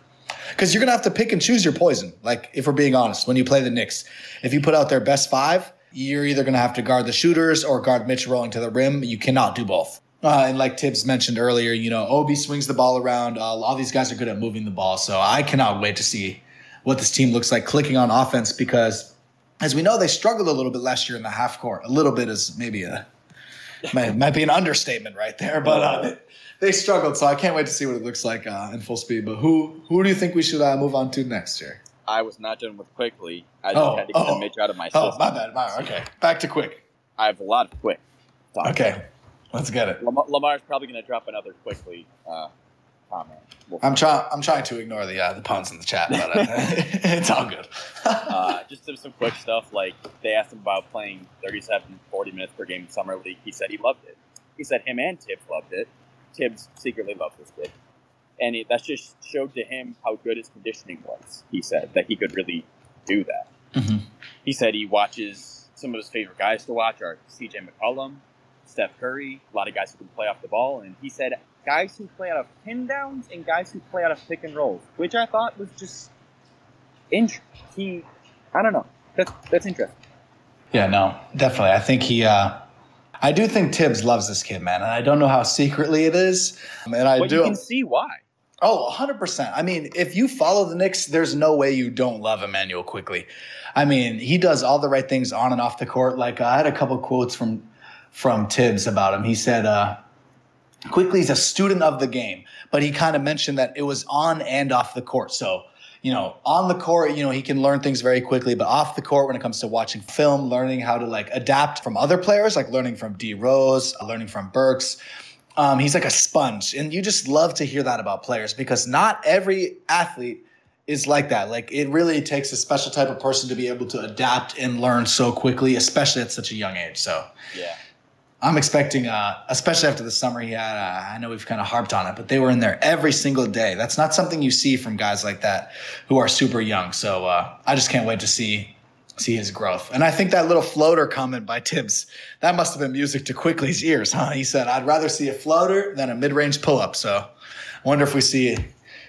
S2: because you're going to have to pick and choose your poison. Like if we're being honest, when you play the Knicks, if you put out their best five, you're either going to have to guard the shooters or guard Mitch rolling to the rim. You cannot do both. Uh, and like Tibbs mentioned earlier, you know, Obi swings the ball around. Uh, all these guys are good at moving the ball, so I cannot wait to see what this team looks like clicking on offense because as we know, they struggled a little bit last year in the half court. A little bit is maybe a might, might be an understatement right there, but uh, they struggled. So I can't wait to see what it looks like uh, in full speed. But who who do you think we should uh, move on to next year?
S1: I was not done with Quickley. I just
S2: Oh,
S1: had to get
S2: oh.
S1: the Mitch out of my system.
S2: Oh, my bad. My, okay, back to quick.
S1: I have a lot of quick. Talk.
S2: Okay, let's get it.
S1: Lam- Lamar's probably going to drop another Quickley uh, comment. We'll
S2: I'm trying. I'm trying to ignore the uh, the puns in the chat, but uh, it's all good.
S1: uh, just some, some quick stuff. Like they asked him about playing 37, 40 minutes per game in summer league. He said he loved it. He said him and Tibbs loved it. Tibbs secretly loves this kid, and it, that just showed to him how good his conditioning was. He said that he could really do that.
S2: Mhm.
S1: He said he watches some of his favorite guys to watch are C.J. McCollum, Steph Curry, a lot of guys who can play off the ball, and he said guys who play out of pin downs and guys who play out of pick and rolls, which I thought was just interesting. he I don't know. That's that's interesting.
S2: Yeah, no, definitely. I think he. uh I do think Tibbs loves this kid, man, and I don't know how secretly it is. And I
S1: but
S2: do.
S1: you can see why.
S2: Oh, 100%. I mean, if you follow the Knicks, there's no way you don't love Immanuel Quickley. I mean, he does all the right things on and off the court. Like, I had a couple quotes from from Tibbs about him. He said, uh, Quickley's a student of the game, but he kind of mentioned that it was on and off the court. So, you know, on the court, you know, he can learn things very quickly, but off the court, when it comes to watching film, learning how to like adapt from other players, like learning from D Rose, learning from Burks, um, he's like a sponge. And you just love to hear that about players because not every athlete is like that. Like it really takes a special type of person to be able to adapt and learn so quickly, especially at such a young age. So
S1: Yeah.
S2: I'm expecting, uh, especially after the summer he had. Uh, I know we've kind of harped on it, but they were in there every single day. That's not something you see from guys like that who are super young. So uh, I just can't wait to see see his growth. And I think that little floater comment by Tibbs that must have been music to Quickley's ears, huh? He said, "I'd rather see a floater than a mid-range pull-up." So I wonder if we see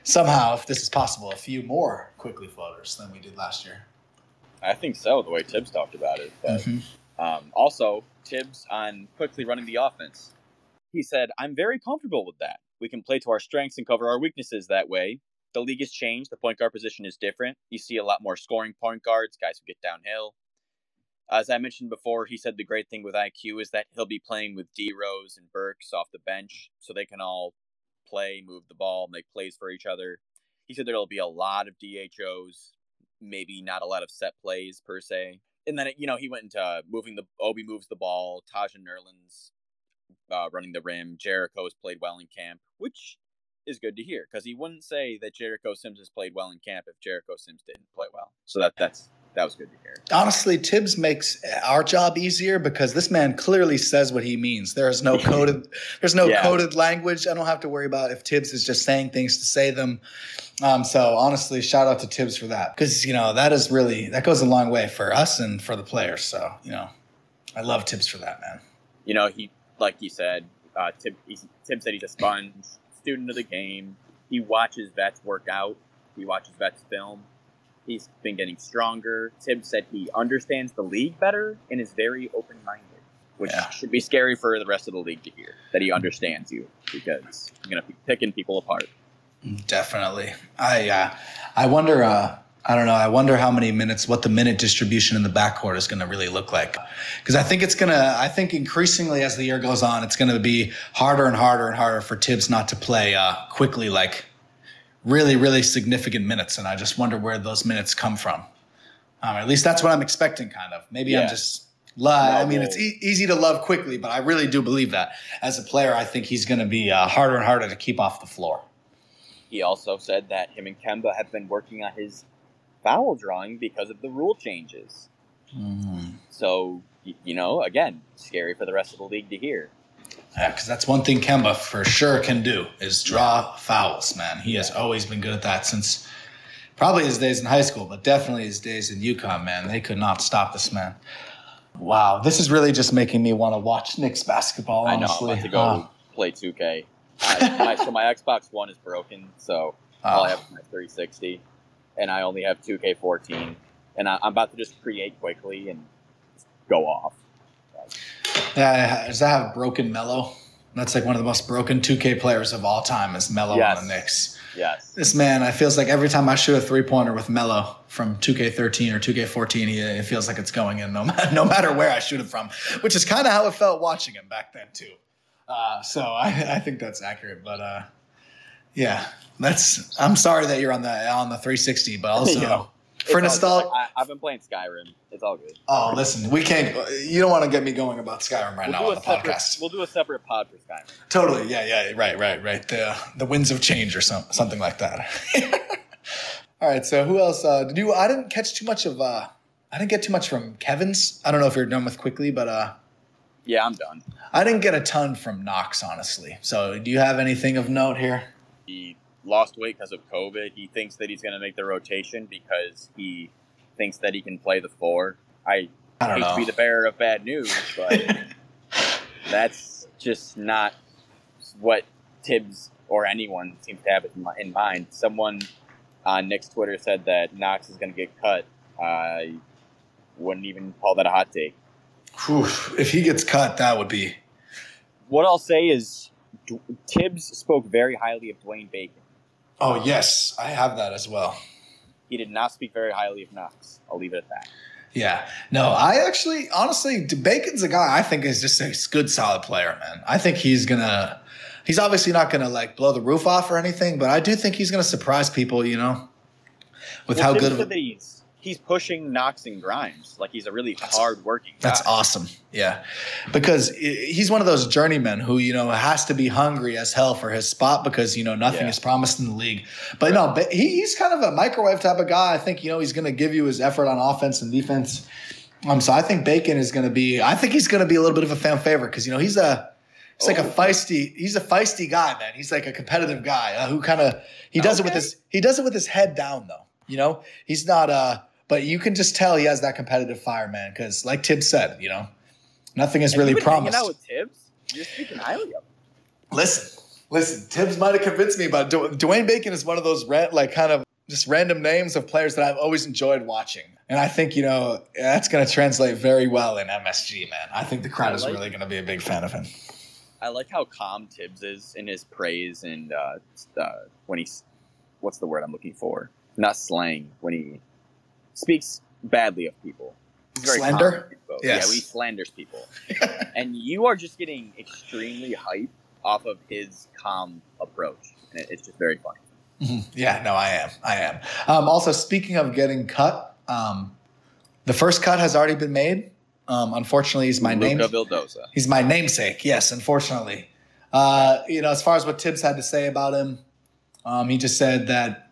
S2: somehow, if this is possible, a few more Quickley floaters than we did last year.
S1: I think so, the way Tibbs talked about it. But
S2: Mhm.
S1: um, also, Tibbs on Quickley running the offense. He said, I'm very comfortable with that. We can play to our strengths and cover our weaknesses that way. The league has changed. The point guard position is different. You see a lot more scoring point guards, guys who get downhill. As I mentioned before, he said the great thing with IQ is that he'll be playing with D Rose and Burks off the bench so they can all play, move the ball, make plays for each other. He said there'll be a lot of DHOs, maybe not a lot of set plays per se. And then, you know, he went into moving the Obi moves the ball, Taj and Nerlens uh, running the rim. Jericho's played well in camp, which is good to hear because he wouldn't say that Jericho Sims has played well in camp if Jericho Sims didn't play well. So that that's that was good to hear.
S2: Honestly, Tibbs makes our job easier because this man clearly says what he means. There is no coded, there's no
S1: Yeah.
S2: coded language. I don't have to worry about if Tibbs is just saying things to say them. Um, so honestly, shout out to Tibbs for that because you know that is really that goes a long way for us and for the players. So you know, I love Tibbs for that, man.
S1: You know, he like you said, uh, Tim said he's a sponge, student of the game. He watches vets work out. He watches vets film. He's been getting stronger. Tim said he understands the league better and is very open minded, which
S2: Yeah.
S1: should be scary for the rest of the league to hear that he understands you because you're going to be picking people apart.
S2: Definitely. I uh, I wonder. Uh, I don't know. I wonder how many minutes, what the minute distribution in the backcourt is going to really look like. Because I think it's going to. I think increasingly as the year goes on, it's going to be harder and harder and harder for Tibbs not to play uh, Quickley like really, really significant minutes, and I just wonder where those minutes come from. Um, at least that's what I'm expecting, kind of. Maybe I'm just. Lo- I mean, it's e- easy to love Quickley, but I really do believe that as a player, I think he's going to be uh, harder and harder to keep off the floor.
S1: He also said that him and Kemba have been working on his foul drawing because of the rule changes. Mm-hmm. So, you know, again, scary for the rest of the league to hear.
S2: Yeah, because that's one thing Kemba for sure can do is draw fouls, man. He has always been good at that since probably his days in high school, but definitely his days in UConn, man. They could not stop this man. Wow, this is really just making me want to watch Knicks basketball.
S1: I know, I'm about to go play 2K. I, my, so my Xbox One is broken, so ah. all I have is my 360, and I only have 2K14, and I, I'm about to just create Quickley and go off.
S2: Yeah, does that have broken Melo? That's like one of the most broken 2K players of all time is Melo
S1: Yes.
S2: on the Knicks.
S1: Yes.
S2: This man, I feels like every time I shoot a three pointer with Melo from 2K13 or 2K14, he, it feels like it's going in no, ma- no matter where I shoot it from, which is kind of how it felt watching him back then too. Uh, so I, I think that's accurate. But uh, yeah, that's. I'm sorry that you're on the on the 360, but also
S1: Yeah.
S2: for nostalgia.
S1: I've been playing Skyrim. It's all good.
S2: Oh, listen, we can't. You don't want to get me going about Skyrim right now
S1: We'll
S2: on
S1: do
S2: the
S1: separate.
S2: podcast.
S1: We'll do a separate pod for Skyrim.
S2: Totally. Yeah. Yeah. Right. Right. Right. The the winds of change or some, something like that. All right. So who else? Uh, did you? I didn't catch too much of. Uh, I didn't get too much from Kevin's. I don't know if you're done with Quickley, but uh,
S1: Yeah, I'm done.
S2: I didn't get a ton from Knox honestly. So do you have anything of note here?
S1: He lost weight because of COVID. He thinks that he's going to make the rotation because he thinks that he can play the four. I
S2: I don't
S1: hate to be the bearer of bad news, but that's just not what Tibbs or anyone seems to have in in mind. Someone on Knicks Twitter said that Knox is going to get cut. I wouldn't even call that a hot take.
S2: Whew, if he gets cut, that would be.
S1: What I'll say is Tibbs spoke very highly of Dwayne Bacon.
S2: Oh yes, I have that as well.
S1: He did not speak very highly of Knox. I'll leave it at that.
S2: Yeah. No, I actually, honestly, Bacon's a guy I think is just a good, solid player, man. I think he's gonna. He's obviously not gonna like blow the roof off or anything, but I do think he's gonna surprise people. You know, with
S1: Well,
S2: how
S1: Tibbs
S2: good of
S1: said
S2: a,
S1: that he's pushing Knox and Grimes like he's a really
S2: That's-
S1: hard working.
S2: That's awesome. Yeah. Because he's one of those journeymen who, you know, has to be hungry as hell for his spot because, you know, nothing
S1: Yeah.
S2: is promised in the league. But no, but he, he's kind of a microwave type of guy. I think, you know, he's going to give you his effort on offense and defense. Um, so I think Bacon is going to be, I think he's going to be a little bit of a fan favorite because, you know, he's a, he's like a
S1: Oh.
S2: feisty, he's a feisty guy, man. He's like a competitive guy uh, who kind of, he does it with his, he does it with his head down though. You know, he's not, uh, but you can just tell he has that competitive fire, man. Because, like Tibbs said, you know, nothing is
S1: And
S2: really
S1: you've been hanging
S2: promised.
S1: out with Tibbs. You're speaking highly of
S2: listen, listen. Tibbs might have convinced me, but Du- Dwayne Bacon is one of those like kind of just random names of players that I've always enjoyed watching, and I think you know that's going to translate very well in MSG, man. I think the crowd
S1: I
S2: is really going to be a big fan of him.
S1: I like how calm Tibbs is in his praise and uh, uh, when he's what's the word I'm looking for? Not slang when he speaks badly of people. He's very
S2: Slander? Yes.
S1: Yeah, he slanders people. and you are just getting extremely hyped off of his calm approach. And it's just very funny.
S2: Mhm. Yeah, no, I am. I am. Um, also, speaking of getting cut, um, the first cut has already been made. Um, unfortunately, he's my name. He's my namesake. Yes, unfortunately. Uh, you know, as far as what Tibbs had to say about him, um, he just said that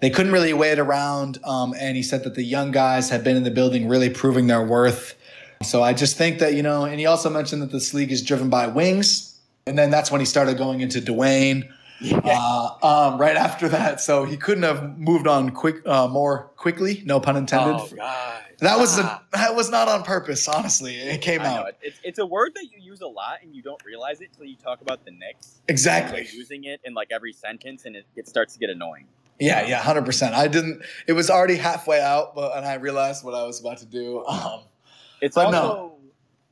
S2: they couldn't really wait around, um, and he said that the young guys had been in the building, really proving their worth. So I just think that you know, and he also mentioned that this league is driven by wings, and then that's when he started going into Dwayne. Uh, um, right after that, so he couldn't have moved on quick, uh, more quickly. No pun intended.
S1: Oh, God.
S2: that was
S1: Ah.
S2: a, that was not on purpose. Honestly, it came
S1: I
S2: out
S1: It's, it's a word that you use a lot and you don't realize it until you talk about the Knicks.
S2: exactly.
S1: Using it in like every sentence and it, it starts to get annoying.
S2: Yeah, yeah, hundred percent. I didn't. It was already halfway out, but and I realized what I was about to do. Um,
S1: It's also
S2: no.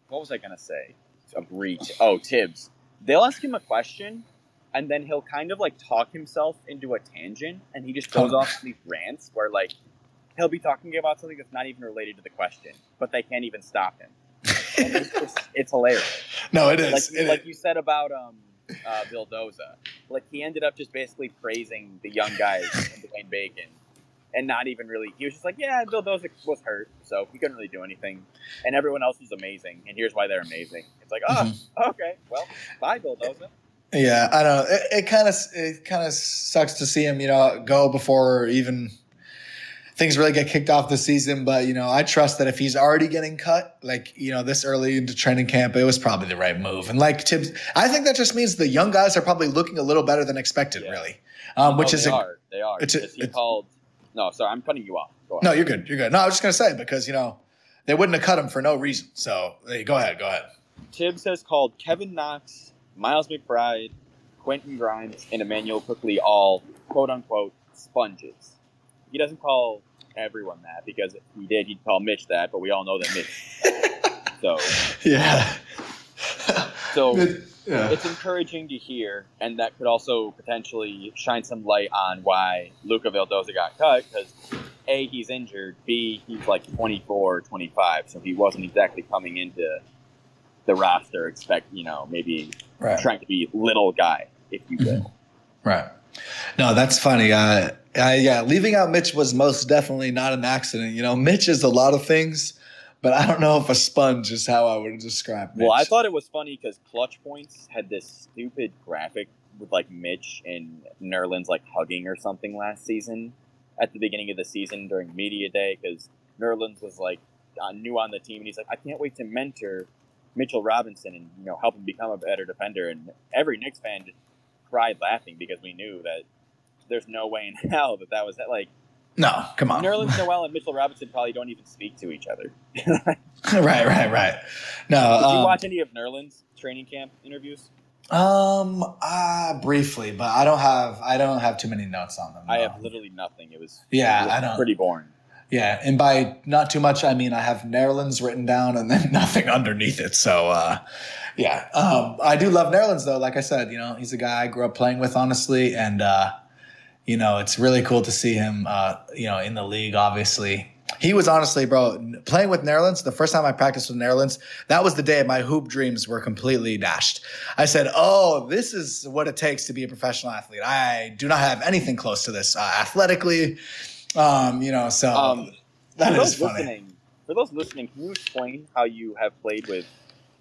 S1: what was I gonna say? A breach. Oh, Tibbs. They'll ask him a question, and then he'll kind of like talk himself into a tangent, and he just goes
S2: Oh.
S1: off on these rants where like he'll be talking about something that's not even related to the question, but they can't even stop him. It's, it's, it's hilarious.
S2: no, it is.
S1: Like,
S2: It
S1: like
S2: is.
S1: you said about um, uh, Vildoza. Like he ended up just basically praising the young guys and Dwayne Bacon, and not even really. He was just like, "Yeah, Vildoza was hurt, so he couldn't really do anything," and everyone else was amazing, and here's why they're amazing. It's like, oh,
S2: Mhm.
S1: okay, well, bye, Vildoza.
S2: Yeah, I don't know. It, it kind of it kind of sucks to see him, you know, go before even things really get kicked off the season. But you know, I trust that if he's already getting cut, like you know, this early into training camp, it was probably the right move. And like Tibbs, I think that just means the young guys are probably looking a little better than expected,
S1: Yeah.
S2: really. Um, which
S1: Oh,
S2: is
S1: they
S2: a,
S1: are, they are.
S2: it's a-
S1: because he
S2: it's-
S1: called. No, sorry, I'm cutting you off. Go
S2: no, you're good, you're good. No, I was just gonna say because you know they wouldn't have cut him for no reason. So hey, go ahead, go ahead.
S1: Tibbs has called Kevin Knox, Miles McBride, Quentin Grimes, and Immanuel Quickley all quote unquote sponges. He doesn't call everyone that because if he did, he'd call Mitch that, but we all know that Mitch. so,
S2: Yeah.
S1: so
S2: yeah.
S1: it's encouraging to hear, and that could also potentially shine some light on why Luca Vildoza got cut because A, he's injured, B, he's like 24 25, so he wasn't exactly coming into the roster expect, you know, maybe
S2: Right.
S1: trying to be little guy, if you will.
S2: Right. No, that's funny. Uh, uh, yeah, leaving out Mitch was most definitely not an accident. You know, Mitch is a lot of things, but I don't know if a sponge is how I would describe Mitch.
S1: Well, I thought it was funny because Clutch Points had this stupid graphic with like Mitch and Nerlens like hugging or something last season at the beginning of the season during media day because Nerlens was like uh, new on the team and he's like, I can't wait to mentor Mitchell Robinson and you know help him become a better defender. And every Knicks fan just cried laughing because we knew that there's no way in hell that that was like
S2: no, come on.
S1: Nerlens Noel and Mitchell Robinson probably don't even speak to each other.
S2: right, right, right. No,
S1: Did you
S2: um,
S1: watch any of Nerlens training camp interviews?
S2: um, uh, briefly, but I don't have, I don't have too many notes on them.
S1: I
S2: no.
S1: have literally nothing. It was
S2: Yeah,
S1: it was
S2: I don't-
S1: pretty boring.
S2: Yeah, and by not too much, I mean I have Nerlens written down and then nothing underneath it. So, uh, yeah, um, I do love Nerlens though. Like I said, you know, he's a guy I grew up playing with, honestly, and uh, you know, it's really cool to see him, uh, you know, in the league. Obviously, he was honestly, bro, playing with Nerlens. The first time I practiced with Nerlens, that was the day my hoop dreams were completely dashed. I said, "Oh, this is what it takes to be a professional athlete. I do not have anything close to this uh, athletically." Um, you know, so
S1: Um,
S2: that
S1: for those
S2: funny.
S1: listening, for those listening, can you explain how you have played with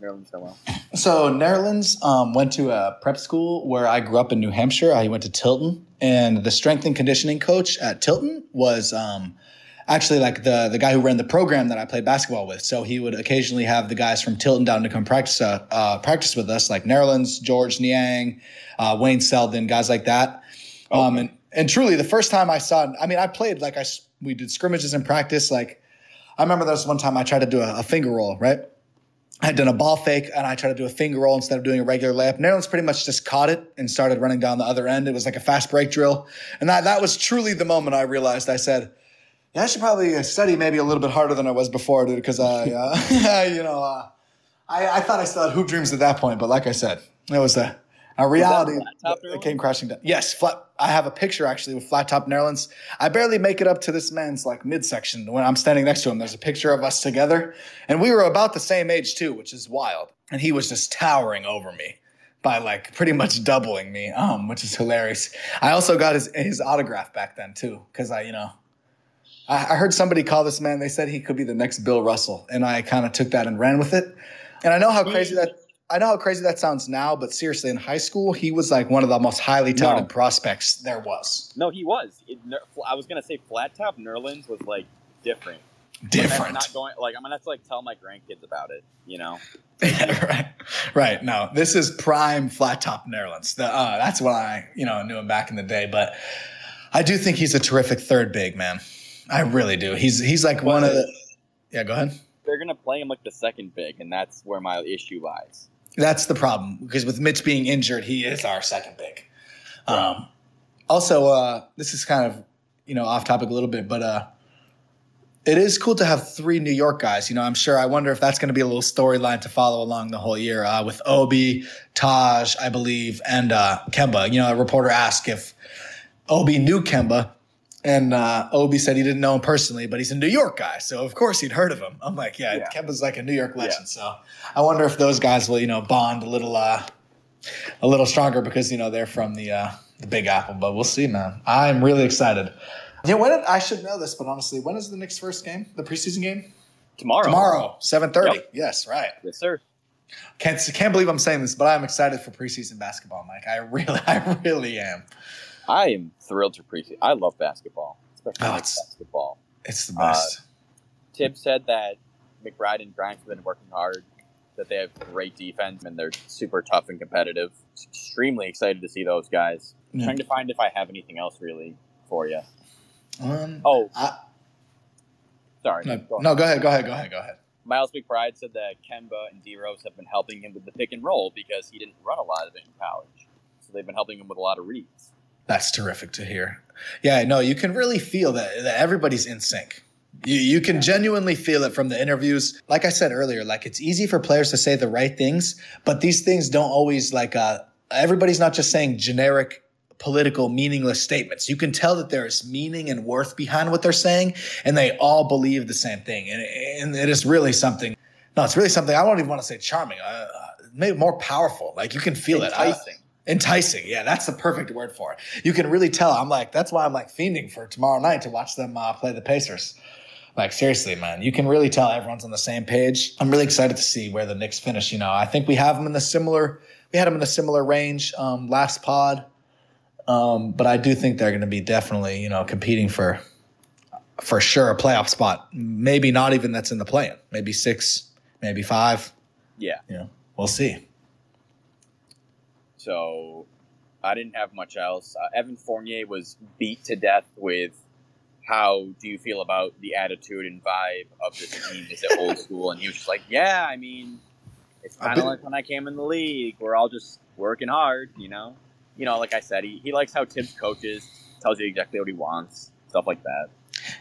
S1: Nerlens Noel?
S2: So Nerlens um, went to a prep school where I grew up in New Hampshire. I went to Tilton, and the strength and conditioning coach at Tilton was um, actually like the the guy who ran the program that I played basketball with. So he would occasionally have the guys from Tilton down to come practice uh, uh, practice with us, like Nerlens, Georges Niang, uh, Wayne Selden, guys like that. Um, and and truly, the first time I saw, I mean, I played like I we did scrimmages in practice. Like I remember there was one time I tried to do a, a finger roll, right? I had done a ball fake and I tried to do a finger roll instead of doing a regular layup. Nerlens pretty much just caught it and started running down the other end. It was like a fast break drill. And that, that was truly the moment I realized I said, yeah, I should probably uh, study maybe a little bit harder than I was before, dude, because I, uh, you know, uh, I, I thought I still had hoop dreams at that point. But like I said, it was a, a reality that came crashing down. Yes, flat. I have a picture actually with flat top Nerlens. I barely make it up to this man's like midsection when I'm standing next to him. There's a picture of us together, and we were about the same age too, which is wild. And he was just towering over me by like pretty much doubling me, um, which is hilarious. I also got his his autograph back then too, because I, you know, I, I heard somebody call this man. They said he could be the next Bill Russell, and I kind of took that and ran with it. And I know how crazy that I know how crazy that sounds now, but seriously, in high school, he was like one of the most highly touted
S1: No.
S2: prospects there was.
S1: No, he was. It, I was gonna say flat top Nerlens was like different. But
S2: Different.
S1: Not going like I'm gonna have to like tell my grandkids about it. You know.
S2: Yeah, right. Right. No, this is prime flat top Nerlens. The, uh, that's what I, you know, knew him back in the day. But I do think he's a terrific third big man. I really do. He's he's like one of the. Yeah, go ahead.
S1: They're gonna play him like the second big, and that's where my issue lies.
S2: That's the problem because with Mitch being injured, he is our second big. Um, also, uh, this is kind of you know off topic a little bit, but uh, it is cool to have three New York guys. You know, I'm sure. I wonder if that's going to be a little storyline to follow along the whole year uh, with Obi, Taj, I believe, and uh, Kemba. You know, a reporter asked if Obi knew Kemba. And uh, Obi said he didn't know him personally, but he's a New York guy, so of course he'd heard of him. I'm like, yeah,
S1: Yeah.
S2: Kemba's like a New York legend. So I wonder if those guys will, you know, bond a little, uh, a little stronger because you know they're from the uh, the Big Apple. But we'll see, man. I'm really excited. Yeah, when did, I should know this, but honestly, when is the Knicks' first game? The preseason game
S1: Tomorrow.
S2: tomorrow, seven thirty.
S1: Yep.
S2: Yes, right.
S1: Yes, sir.
S2: Can't can't believe I'm saying this, but I'm excited for preseason basketball, Mike. I really, I really am.
S1: I am thrilled to preseason. I love basketball, especially
S2: Oh, it's-
S1: basketball.
S2: It's the best.
S1: Tibbs said that McBride and Grimes have been working hard, that they have great defense, and they're super tough and competitive. Extremely excited to see those guys.
S2: Yeah.
S1: Trying to find if I have anything else really for you.
S2: Um,
S1: Oh,
S2: I-
S1: sorry.
S2: no,
S1: Go
S2: no, go ahead, go ahead, go ahead, go ahead.
S1: Miles McBride said that Kemba and D Rose have been helping him with the pick and roll because he didn't run a lot of it in college. So they've been helping him with a lot of reads.
S2: That's terrific to hear. Yeah, no, you can really feel that, that everybody's in sync. You, you can genuinely feel it from the interviews. Like I said earlier, like it's easy for players to say the right things, but these things don't always like uh everybody's not just saying generic political meaningless statements. You can tell that there is meaning and worth behind what they're saying and they all believe the same thing. And, and it is really something no, it's really something I don't even want to say charming. Uh, maybe more powerful. Like you can feel it. I-
S1: Enticing.
S2: Enticing. Yeah that's the perfect word for it. You can really tell. I'm like that's why i'm like fiending for tomorrow night to watch them uh, play the pacers. Like seriously man you can really tell everyone's on the same page. I'm really excited to see where the Knicks finish you know. I think we have them in the similar we had them in a similar range um, last pod. Um, but i do think they're going to be definitely you know competing for for sure a playoff spot. Maybe not even that's in the play-in. Maybe six maybe five.
S1: Yeah.
S2: you know we'll see
S1: So I didn't have much else. Uh, Evan Fournier was beat to death with how do you feel about the attitude and vibe of this team? Is it old school? And he was just like, yeah, I mean, it's kind of like when I came in the league. We're all just working hard, you know? You know, like I said, he, he likes how Tibbs coaches, tells you exactly what he wants, stuff like that.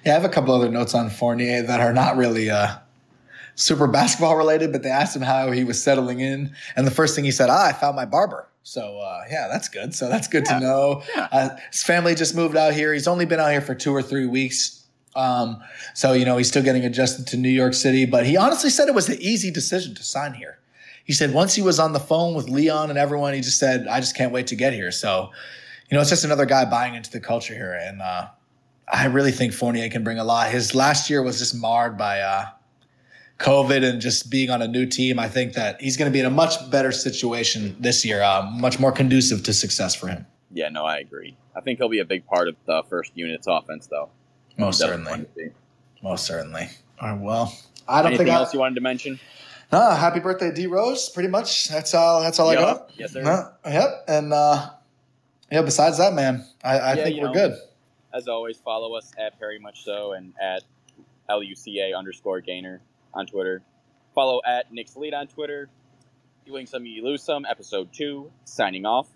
S2: Yeah, I have a couple other notes on Fournier that are not really uh, super basketball related, but they asked him how he was settling in, and the first thing he said, "Ah, I found my barber." So uh, yeah, that's good. So that's good
S1: Yeah.
S2: to know.
S1: Yeah.
S2: Uh, his family just moved out here. He's only been out here for two or three weeks. Um, so you know he's still getting adjusted to New York City, but he honestly said it was the easy decision to sign here. He said once he was on the phone with Leon and everyone, he just said, "I just can't wait to get here." So, you know, it's just another guy buying into the culture here, and uh, I really think Fournier can bring a lot. His last year was just marred by uh, COVID and just being on a new team. I think that he's going to be in a much better situation this year, uh, much more conducive to success for him.
S1: Yeah, no, I agree. I think he'll be a big part of the first unit's offense, though.
S2: Most certainly,
S1: going to be.
S2: most certainly. All right, well, I don't
S1: Anything
S2: think I,
S1: else you wanted to mention?
S2: No, happy birthday, D Rose. Pretty much. That's all. That's all I got.
S1: Yes, sir.
S2: Yep. And uh, yeah, besides that, man, I, I
S1: Yeah,
S2: think we're
S1: know,
S2: good.
S1: As always, follow us at Perry Much So and at LUCA underscore gainer on Twitter. Follow at Nick's Lead on Twitter. You win some, you lose some. Episode two, signing off.